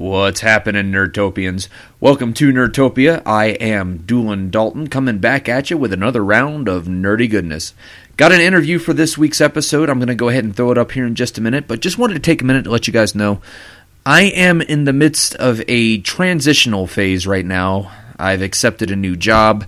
What's happening, Nerdtopians? Welcome to Nerdtopia. I am Doolin Dalton, coming back at you with another round of nerdy goodness. Got an interview for this week's episode. I'm going to go ahead and throw it up here in just a minute, but just wanted to take a minute to let you guys know I am in the midst of a transitional phase right now. I've accepted a new job.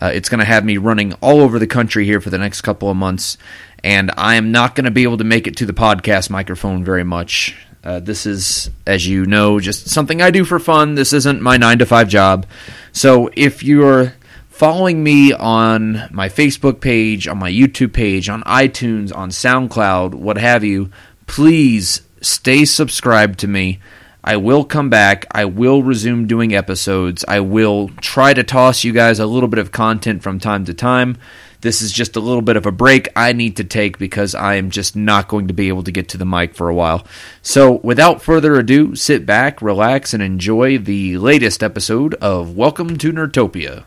Uh, it's going to have me running all over the country here for the next couple of months, and I am not going to be able to make it to the podcast microphone very much. Uh, this is, as you know, just something I do for fun. This isn't my nine to five job. So if you're following me on my Facebook page, on my YouTube page, on iTunes, on SoundCloud, what have you, please stay subscribed to me. I will come back. I will resume doing episodes. I will try to toss you guys a little bit of content from time to time. This is just a little bit of a break I need to take because I am just not going to be able to get to the mic for a while. So, without further ado, sit back, relax, and enjoy the latest episode of Welcome to Nerdtopia.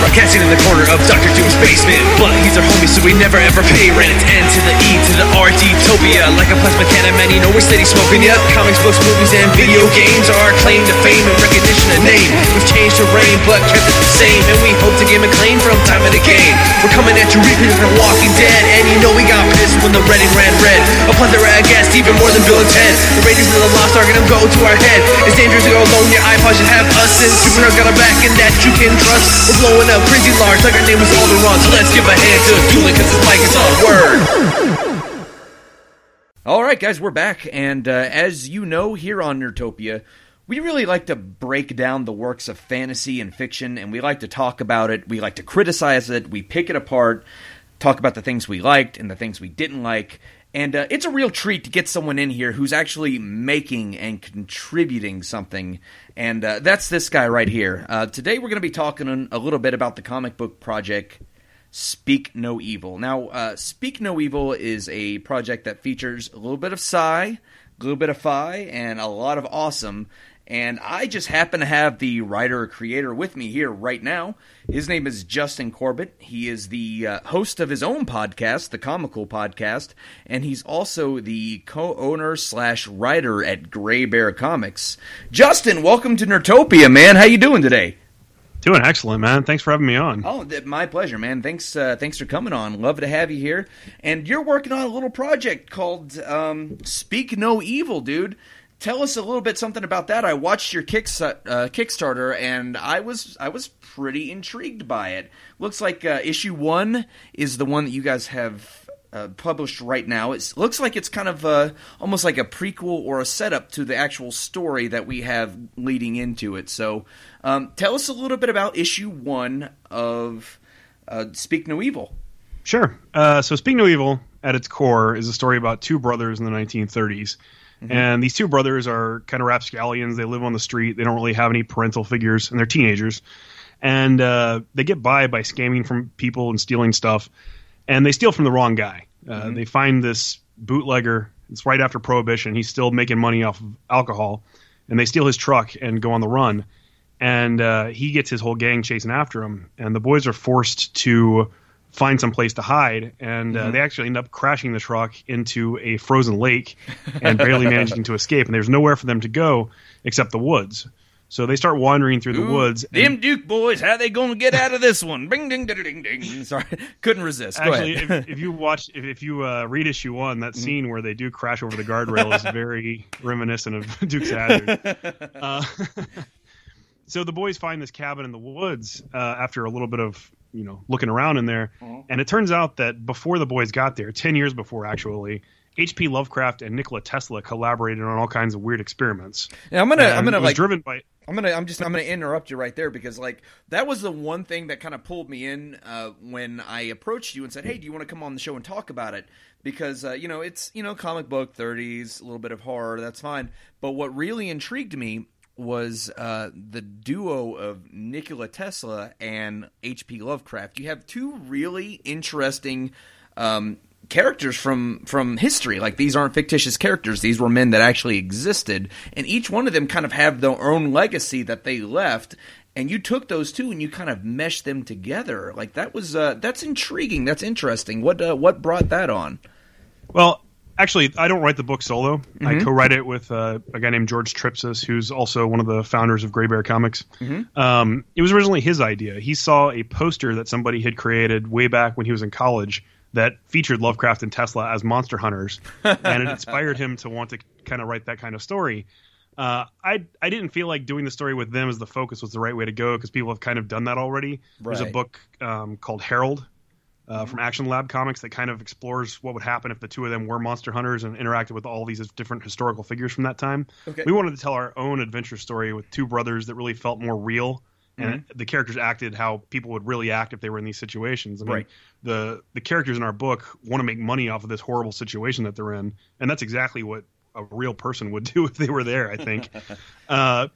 Broadcasting in the corner of Dr. Doom's basement. But he's our homie, so we never ever pay rent. N to the the R, Topia. Like a plasma cannon, man, you know we're steady smoking. Yep, comics, books, movies, and video games are our claim to fame and recognition and name. We've changed the reign, but kept it the same. And we hope to gain acclaim from time and again. We're coming at you, reaping from Walking Dead. And you know we got pissed when the Reddit ran red. A plethora of guests, even more than Bill and Ted. The ratings of the Lost are gonna go to our head. It's dangerous to go alone, your iPod should have us. And Superheroes got a back, and that you can trust. We're blowing up crazy large, like our name was Alderaan. So let's give a hand to Doolin, cause his mic is on word. All right, guys, we're back, and uh, as you know, here on Nerdtopia, we really like to break down the works of fantasy and fiction, and we like to talk about it. We like to criticize it. We pick it apart, talk about the things we liked and the things we didn't like. And uh, it's a real treat to get someone in here who's actually making and contributing something. And uh, that's this guy right here. Uh, today, we're going to be talking a little bit about the comic book project Speak No Evil. Now, uh, Speak No Evil is a project that features a little bit of Sci, a little bit of Fi, and a lot of awesome. And I just happen to have the writer creator with me here right now. His name is Justin Corbett. He is the uh, host of his own podcast, the Comical Podcast, and he's also the co-owner slash writer at Gray Bear Comics. Justin, welcome to Nerdtopia, man. How you doing today? Doing excellent, man. Thanks for having me on. Oh, my pleasure, man. Thanks, uh, thanks for coming on. Love to have you here. And you're working on a little project called um, "Speak No Evil," dude. Tell us a little bit something about that. I watched your kick, uh, Kickstarter, and I was I was pretty intrigued by it. Looks like uh, issue one is the one that you guys have uh, published right now. It looks like it's kind of uh, almost like a prequel or a setup to the actual story that we have leading into it. So, um, tell us a little bit about issue one of uh, Speak No Evil. Sure. Uh, so, Speak No Evil, at its core, is a story about two brothers in the 1930s. Mm-hmm. And these two brothers are kind of rapscallions. They live on the street. They don't really have any parental figures, and they're teenagers. And uh, they get by by scamming from people and stealing stuff. And they steal from the wrong guy. Uh, Mm-hmm. They find this bootlegger. It's right after Prohibition. He's still making money off of alcohol. And they steal his truck and go on the run. And uh, he gets his whole gang chasing after him. And the boys are forced to find some place to hide. And uh, they actually end up crashing the truck into a frozen lake and barely managing to escape. And there's nowhere for them to go except the woods. So they start wandering through the Ooh, woods. and- Them Duke boys, how they gonna get out of this one? Bing, ding, ding, ding, ding. Sorry, couldn't resist. Go Actually, if, if you watch, if, if you uh, read issue one, Mm-hmm. that scene where they do crash over the guardrail is very reminiscent of Duke's Hazzard. Uh, so the boys find this cabin in the woods uh, after a little bit of you know looking around in there, Mm-hmm. and it turns out that before the boys got there, ten years before actually. H.P. Lovecraft and Nikola Tesla collaborated on all kinds of weird experiments. Now, I'm gonna, I'm gonna like, driven by I'm gonna, I'm just, I'm gonna interrupt you right there because like that was the one thing that kind of pulled me in uh, when I approached you and said, "Hey, do you want to come on the show and talk about it?" Because uh, you know it's you know comic book 30s, a little bit of horror, that's fine. But what really intrigued me was uh, the duo of Nikola Tesla and H.P. Lovecraft. You have two really interesting. Um, characters from from history like these aren't fictitious characters these were men that actually existed and each one of them kind of have their own legacy that they left and you took those two and you kind of meshed them together. Like that was uh, that's intriguing. That's interesting. What uh, what brought that on? Well, actually, I don't write the book solo. Mm-hmm. I co-write it with uh, a guy named George Tripsis, who's also one of the founders of Gray Bear Comics. Mm-hmm. Um, it was originally his idea. He saw a poster that somebody had created way back when he was in college that featured Lovecraft and Tesla as monster hunters, and it inspired him to want to kind of write that kind of story. Uh, I I didn't feel like doing the story with them as the focus was the right way to go because people have kind of done that already. There's a book um, called Herald uh, from Action Lab Comics that kind of explores what would happen if the two of them were monster hunters and interacted with all these different historical figures from that time. Okay. We wanted to tell our own adventure story with two brothers that really felt more real. And Mm-hmm. the characters acted how people would really act if they were in these situations. I mean, Right. the the characters in our book want to make money off of this horrible situation that they're in, and that's exactly what a real person would do if they were there. I think. uh,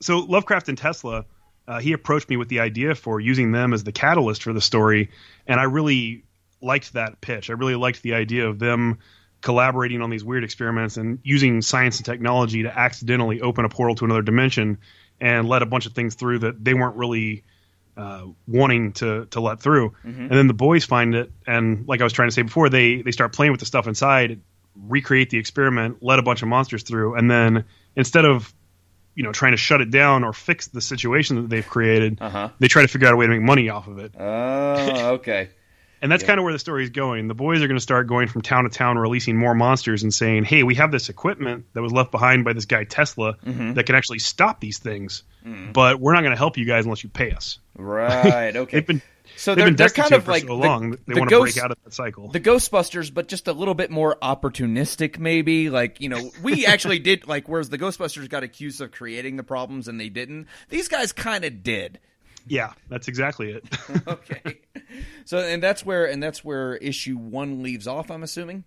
so Lovecraft and Tesla, uh, he approached me with the idea for using them as the catalyst for the story, and I really liked that pitch. I really liked the idea of them collaborating on these weird experiments and using science and technology to accidentally open a portal to another dimension and let a bunch of things through that they weren't really uh, wanting to to let through. And then the boys find it, and like I was trying to say before, they they start playing with the stuff inside, recreate the experiment, let a bunch of monsters through, and then instead of you know trying to shut it down or fix the situation that they've created, Uh-huh. they try to figure out a way to make money off of it. Oh, okay. And that's kind of where the story is going. The boys are going to start going from town to town, releasing more monsters and saying, "Hey, we have this equipment that was left behind by this guy Tesla Mm-hmm. that can actually stop these things, but we're not going to help you guys unless you pay us." Right. Okay. They've been so they've they're, been they're kind of for like so the- long. they the want to break out of that cycle. the Ghostbusters, but just a little bit more opportunistic, maybe. Like, you know, we actually did, like, whereas the Ghostbusters got accused of creating the problems and they didn't, these guys kind of did. Yeah, that's exactly it. Okay. so, and that's where, and that's where issue one leaves off, I'm assuming.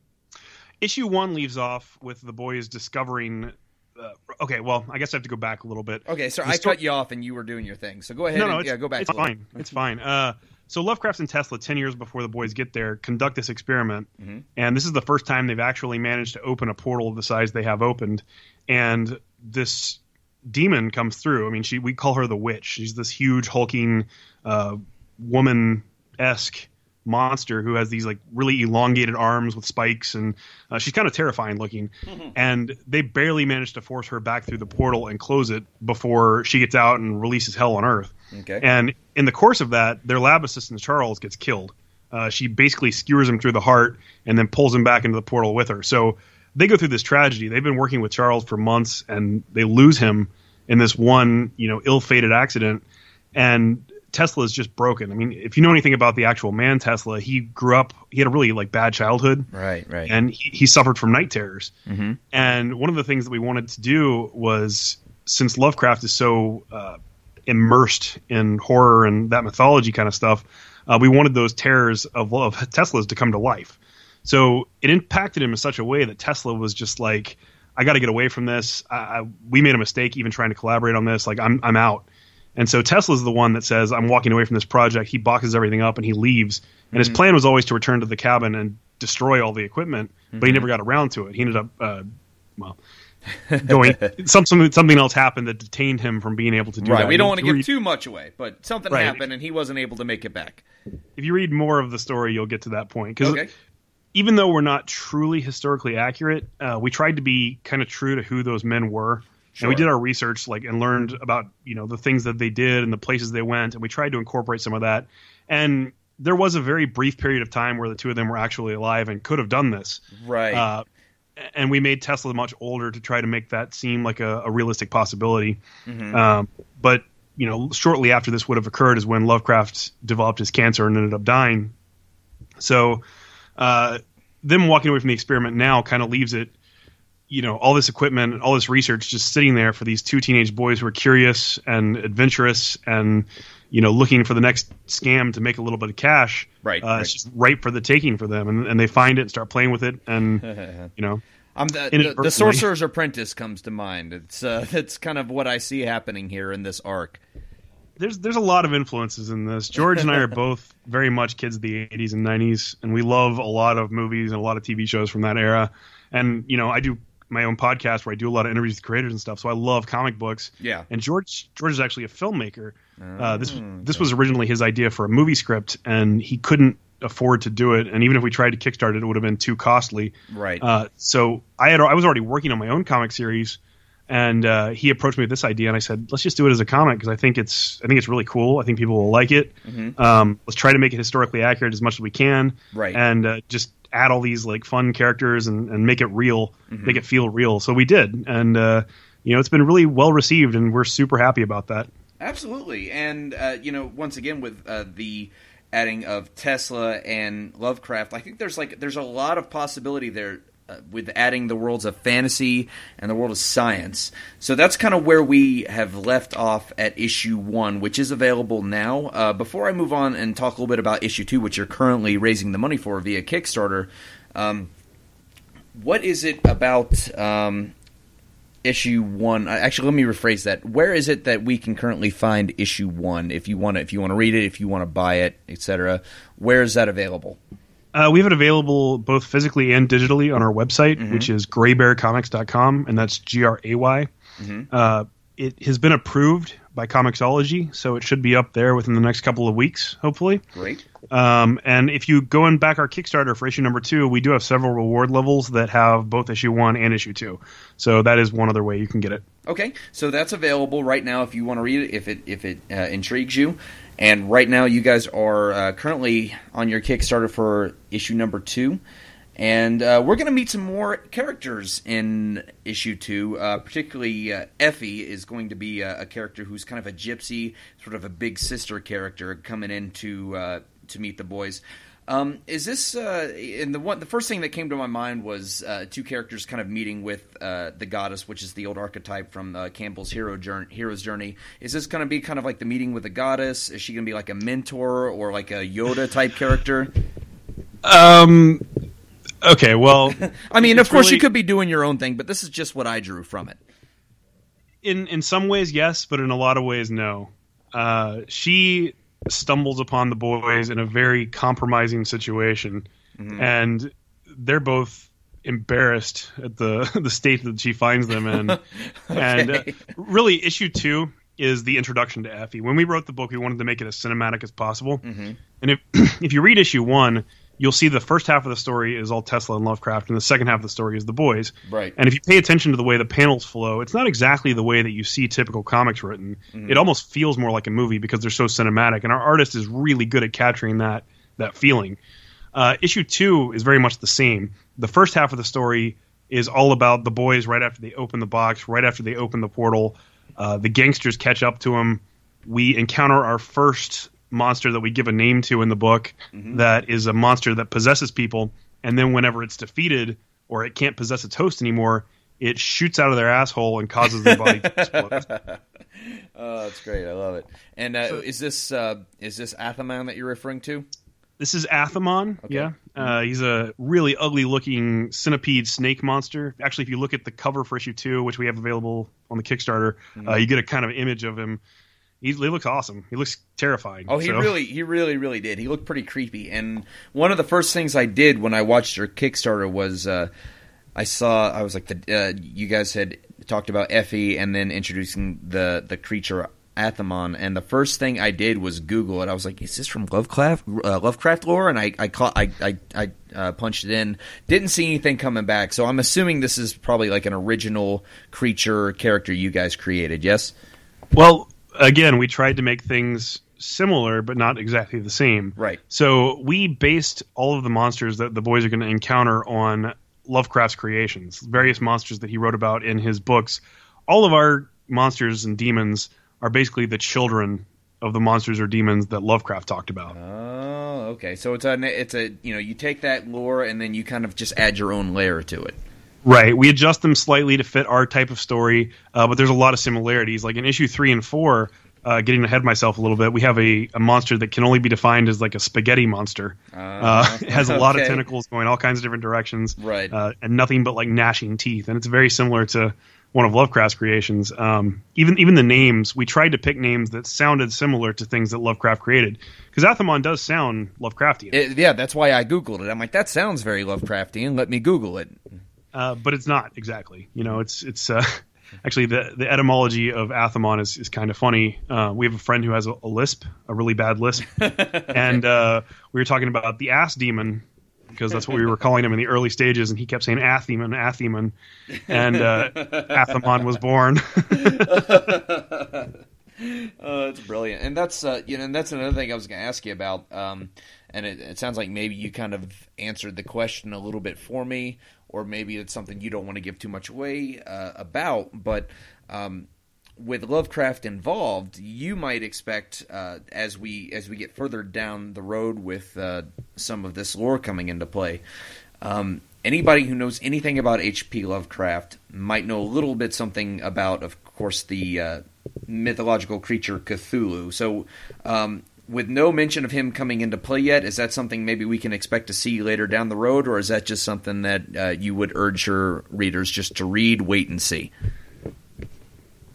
Issue one leaves off with the boys discovering. Uh, okay, well, I guess I have to go back a little bit. Okay, so The I sto- cut you off and you were doing your thing. So go ahead no, no, it's, yeah, go back. It's fine. It's fine. Uh, so Lovecraft and Tesla, ten years before the boys get there, conduct this experiment, Mm-hmm. and this is the first time they've actually managed to open a portal of the size they have opened, and this demon comes through. I mean, she we call her the witch. She's this huge hulking uh, woman esque monster who has these like really elongated arms with spikes and uh, she's kind of terrifying looking and they barely manage to force her back through the portal and close it before she gets out and releases hell on earth Okay. and in the course of that their lab assistant charles gets killed uh, she basically skewers him through the heart and then pulls him back into the portal with her so they go through this tragedy they've been working with charles for months and they lose him in this one you know ill-fated accident and Tesla is just broken. I mean, if you know anything about the actual man Tesla, he grew up, he had a really like bad childhood, Right, right. and he, he suffered from night terrors. And one of the things that we wanted to do was, since Lovecraft is so uh, immersed in horror and that mythology kind of stuff, uh, we wanted those terrors of, of Tesla's to come to life. So it impacted him in such a way that Tesla was just like, I got to get away from this. I, I, we made a mistake even trying to collaborate on this. Like I'm, I'm out. And so Tesla's the one that says, I'm walking away from this project. He boxes everything up and he leaves. And his plan was always to return to the cabin and destroy all the equipment, but he never got around to it. He ended up, uh, well, going some, something something else happened that detained him from being able to do right. that. We don't want to give too much away, but something Right. happened and he wasn't able to make it back. If you read more of the story, you'll get to that point. Because Okay. Even though we're not truly historically accurate, uh, we tried to be kind of true to who those men were. And we did our research, like, and learned about you know the things that they did and the places they went, and we tried to incorporate some of that. And there was a very brief period of time where the two of them were actually alive and could have done this. Right. Uh, and we made Tesla much older to try to make that seem like a, a realistic possibility. Um, but you know, shortly after this would have occurred is when Lovecraft developed his cancer and ended up dying. So, uh, them walking away from the experiment now kind of leaves it, you know, all this equipment, all this research just sitting there for these two teenage boys who are curious and adventurous and, you know, looking for the next scam to make a little bit of cash. Right, Uh, right. It's just ripe for the taking for them. And, and they find it and start playing with it. And, you know, I'm the, the, the. Sorcerer's Apprentice comes to mind. It's uh, it's kind of what I see happening here in this arc. There's there's a lot of influences in this. George and I are both very much kids of the 80s and 90s, and we love a lot of movies and a lot of TV shows from that era. And you know, I do my own podcast where I do a lot of interviews with creators and stuff, so I love comic books. Yeah. And George George is actually a filmmaker, Uh, this this was originally his idea for a movie script, and he couldn't afford to do it. And even if we tried to kickstart it, it would have been too costly. Right. Uh, so I had I was already working on my own comic series, and uh, he approached me with this idea, and I said, let's just do it as a comic because I think it's I think it's really cool. I think people will like it. Um, let's try to make it historically accurate as much as we can, Right. And uh, just add all these like fun characters and, and make it real, make it feel real. So we did, and uh, you know it's been really well received, and we're super happy about that. Absolutely, and uh, you know, once again with uh, the adding of Tesla and Lovecraft, I think there's like there's a lot of possibility there with adding the worlds of fantasy and the world of science. So that's kind of where we have left off at issue one, which is available now. Uh, before I move on and talk a little bit about issue two, which you're currently raising the money for via Kickstarter. Um, what is it about um, issue one? uh, Actually, let me rephrase that. Where is it that we can currently find issue one? If you want to, if you want to read it, if you want to buy it, etc. Where is that available? Uh, we have it available both physically and digitally on our website, which is graybearcomics.com, and that's G R A Y. Uh, it has been approved by Comixology, so it should be up there within the next couple of weeks, hopefully. Great. Um, and if you go and back our Kickstarter for issue number two, we do have several reward levels that have both issue one and issue two. So that is one other way you can get it. Okay, so that's available right now if you want to read it, if it if it uh, intrigues you. And right now, you guys are uh, currently on your Kickstarter for issue number two, and uh, we're going to meet some more characters in issue two. Uh, particularly, uh, Effie is going to be a, a character who's kind of a gypsy, sort of a big sister character coming in to uh, to meet the boys. Um, is this uh, and the one the first thing that came to my mind was uh, two characters kind of meeting with uh, the goddess, which is the old archetype from uh, Campbell's hero journey, hero's journey. Is this going to be kind of like the meeting with the goddess? Is she going to be like a mentor or like a Yoda type character? Um, okay, well, I mean, of course, you could be doing your own thing, but this is just what I drew from it. in in some ways yes, but in a lot of ways no. Uh, she stumbles upon the boys in a very compromising situation, and they're both embarrassed at the the state that she finds them in. And uh, really, issue two is the introduction to Effie. When we wrote the book, we wanted to make it as cinematic as possible. And if if you read issue one, you'll see the first half of the story is all Tesla and Lovecraft, and the second half of the story is the boys. Right. And if you pay attention to the way the panels flow, it's not exactly the way that you see typical comics written. It almost feels more like a movie because they're so cinematic, and our artist is really good at capturing that that feeling. Uh, issue two is very much the same. The first half of the story is all about the boys right after they open the box, right after they open the portal. Uh, the gangsters catch up to them. We encounter our first monster that we give a name to in the book that is a monster that possesses people. And then whenever it's defeated or it can't possess its host anymore, it shoots out of their asshole and causes their body to explode. Oh, that's great. I love it. And uh, is this uh, is this Athamon that you're referring to? This is Athamon. Yeah, uh, he's a really ugly looking centipede snake monster. Actually, if you look at the cover for issue two, which we have available on the Kickstarter, uh, you get a kind of image of him. He's, he looks awesome. He looks terrifying. Oh, he So- really, he really, really did. He looked pretty creepy. And one of the first things I did when I watched your Kickstarter was uh, I saw I was like, the uh, you guys had talked about Effie and then introducing the the creature Athamon, and the first thing I did was Google it. I was like, "Is this from Lovecraft uh, Lovecraft lore?" And I I caught I I, I uh, punched it in. Didn't see anything coming back, so I'm assuming this is probably like an original creature character you guys created. Yes. Well, again, we tried to make things similar, but not exactly the same. Right. So we based all of the monsters that the boys are going to encounter on Lovecraft's creations, various monsters that he wrote about in his books. All of our monsters and demons are basically the children of the monsters or demons that Lovecraft talked about. Oh, okay. So it's a it's a you know you take that lore and then you kind of just add your own layer to it. Right. We adjust them slightly to fit our type of story, uh, but there's a lot of similarities. Like in issue three and four, uh, getting ahead of myself a little bit, we have a, a monster that can only be defined as like a spaghetti monster. Uh, it has a lot okay. of tentacles going all kinds of different directions, Right. Uh, and nothing but like gnashing teeth. And it's very similar to one of Lovecraft's creations. Um, even even the names, we tried to pick names that sounded similar to things that Lovecraft created, because Athamon does sound Lovecraftian. It- yeah, that's why I googled it. I'm like, that sounds very Lovecraftian. Let me Google it. Uh, but it's not exactly. You know, it's it's uh, actually the the etymology of Athamon is, is kind of funny. Uh, we have a friend who has a, a lisp, a really bad lisp, and uh, we were talking about the ass demon because that's what we were calling him in the early stages, and he kept saying Athemon, Athemon, and uh, Athamon was born. Oh, that's brilliant, and that's uh, you know, and that's another thing I was going to ask you about. Um, and it, it sounds like maybe you kind of answered the question a little bit for me, or maybe it's something you don't want to give too much away uh, about. But um, with Lovecraft involved, you might expect uh, as we as we get further down the road with uh, some of this lore coming into play. Um, anybody who knows anything about H.P. Lovecraft might know a little bit something about, of course, the uh, mythological creature Cthulhu. So, um, with no mention of him coming into play yet, is that something maybe we can expect to see later down the road, or is that just something that uh, you would urge your readers just to read, wait, and see?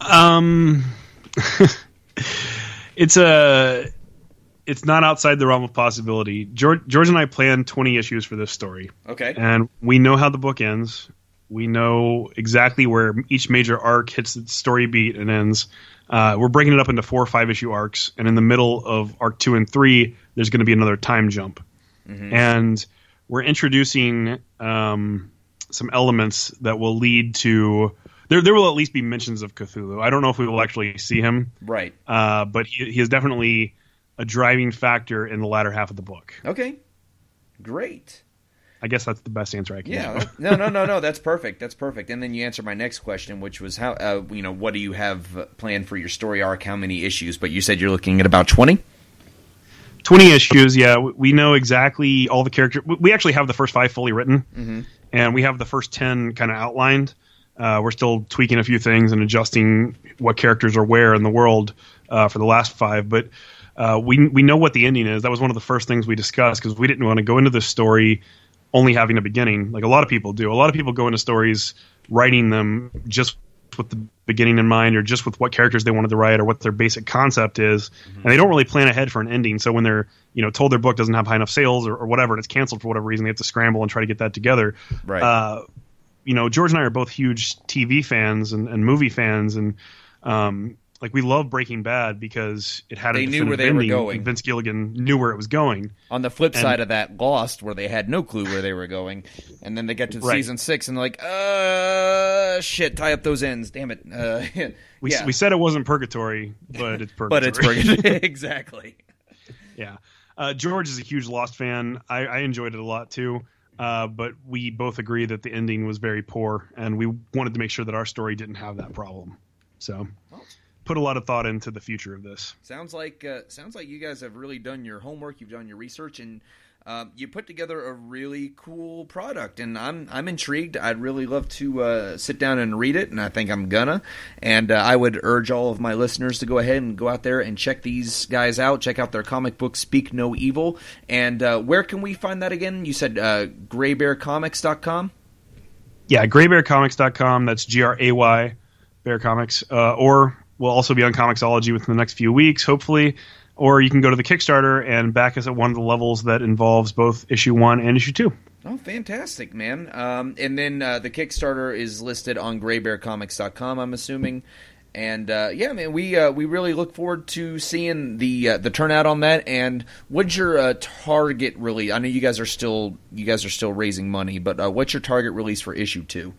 Um, it's a it's not outside the realm of possibility. George, George and I planned 20 issues for this story. Okay. And we know how the book ends. We know exactly where each major arc hits its story beat and ends. Uh, we're breaking it up into four or five issue arcs, and in the middle of arc two and three, there's going to be another time jump, and we're introducing um, some elements that will lead to. There, there will at least be mentions of Cthulhu. I don't know if we will actually see him, Right. uh, but he, he is definitely a driving factor in the latter half of the book. Okay. Great. I guess that's the best answer I can Yeah. give. no, no, no, no. That's perfect. That's perfect. And then you answer my next question, which was how, uh, you know, what do you have planned for your story arc? How many issues? But you said you're looking at about 20? 20 issues, yeah. we- know exactly all the characters. We actually have the first five fully written, and we have the first 10 kind of outlined. Uh, we're still tweaking a few things and adjusting what characters are where in the world uh, for the last five. But uh, we we know what the ending is. That was one of the first things we discussed because we didn't want to go into this story only having a beginning, like a lot of people do. A lot of people go into stories writing them just with the beginning in mind or just with what characters they wanted to write or what their basic concept is and they don't really plan ahead for an ending so when they're you know told their book doesn't have high enough sales or, or whatever and it's canceled for whatever reason they have to scramble and try to get that together Right. uh, you know george and i are both huge tv fans and, and movie fans and um, like we love breaking bad because it had a They knew where they were ending, going. vince gilligan knew where it was going On the flip And- side of that, Lost, where they had no clue where they were going, and then they get to Right. season six and they're like, uh, shit, tie up those ends, damn it. Uh, we, yeah. we said it wasn't purgatory but it's purgatory but it's purgatory. exactly. Yeah. Uh, George is a huge Lost fan. I, I enjoyed it a lot too. Uh, but we both agree that the ending was very poor, and we wanted to make sure that our story didn't have that problem. So, put a lot of thought into the future of this. Sounds like uh, sounds like you guys have really done your homework. You've done your research, and um, you put together a really cool product. And I'm I'm intrigued. I'd really love to uh, sit down and read it, and I think I'm gonna. And uh, I would urge all of my listeners to go ahead and go out there and check these guys out. Check out their comic book, Speak No Evil. And uh, where can we find that again? You said uh, GrayBearComics.com. Yeah, graybearcomics.com. That's G R A Y Bear Comics. Uh, or we'll also be on Comixology within the next few weeks, hopefully. Or you can go to the Kickstarter and back us at one of the levels that involves both issue one and issue two. Oh, fantastic, man! Um, and then uh, the Kickstarter is listed on GrayBearComics.com. I'm assuming, and uh, yeah, man, we uh, we really look forward to seeing the uh, the turnout on that. And what's your uh, target release? I know you guys are still you guys are still raising money, but uh, what's your target release for issue two?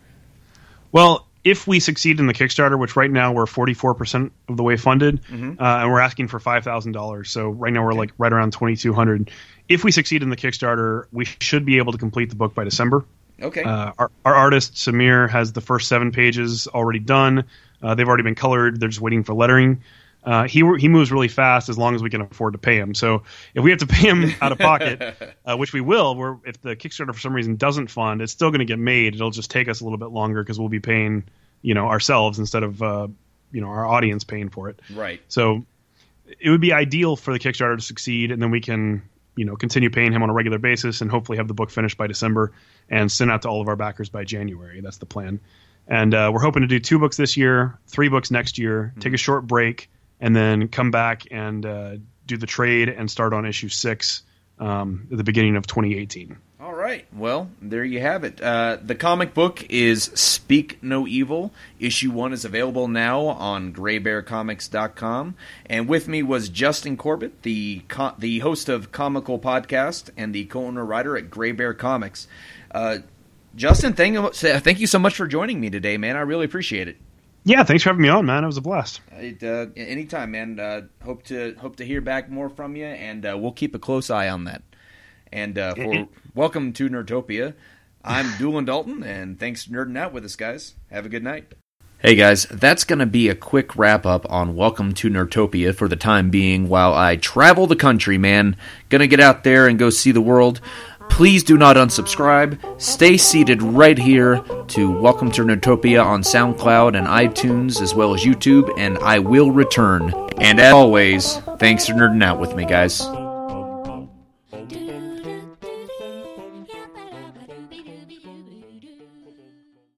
Well, if we succeed in the Kickstarter, which right now we're 44% of the way funded, uh, and we're asking for $5,000. So right now we're like right around 2200 If we succeed in the Kickstarter, we should be able to complete the book by December. Okay, Uh, our, our artist, Samir, has the first seven pages already done. Uh, they've already been colored. They're just waiting for lettering. Uh, he he moves really fast as long as we can afford to pay him. So if we have to pay him out of pocket, uh, which we will, we're, if the Kickstarter for some reason doesn't fund, it's still going to get made. It'll just take us a little bit longer because we'll be paying you know ourselves instead of uh, you know our audience paying for it. right. So it would be ideal for the Kickstarter to succeed, and then we can, you know, continue paying him on a regular basis, and hopefully have the book finished by December and send out to all of our backers by January. That's the plan. And uh, we're hoping to do two books this year, three books next year, take a short break, and then come back and uh, do the trade and start on issue six um, at the beginning of 2018. All right. right. Well, there you have it. Uh, the comic book is Speak No Evil. Issue one is available now on GrayBearComics.com. And with me was Justin Corbett, the co- the host of Comical Podcast and the co-owner writer at Gray Bear Comics. Uh, Justin, thank thank you so much for joining me today, man. I really appreciate it. Yeah, thanks for having me on, man. It was a blast. It, uh, anytime, man. Uh, hope to hope to hear back more from you, and uh, we'll keep a close eye on that. And uh, for welcome to Nerdtopia, I'm Doolin Dalton, and thanks for nerding out with us, guys. Have a good night. Hey guys, that's going to be a quick wrap up on Welcome to Nerdtopia for the time being while I travel the country, man. Gonna get out there and go see the world. Please do not unsubscribe. Stay seated right here to Welcome to Nerdtopia on SoundCloud and iTunes as well as YouTube, and I will return. And as always, thanks for nerding out with me, guys.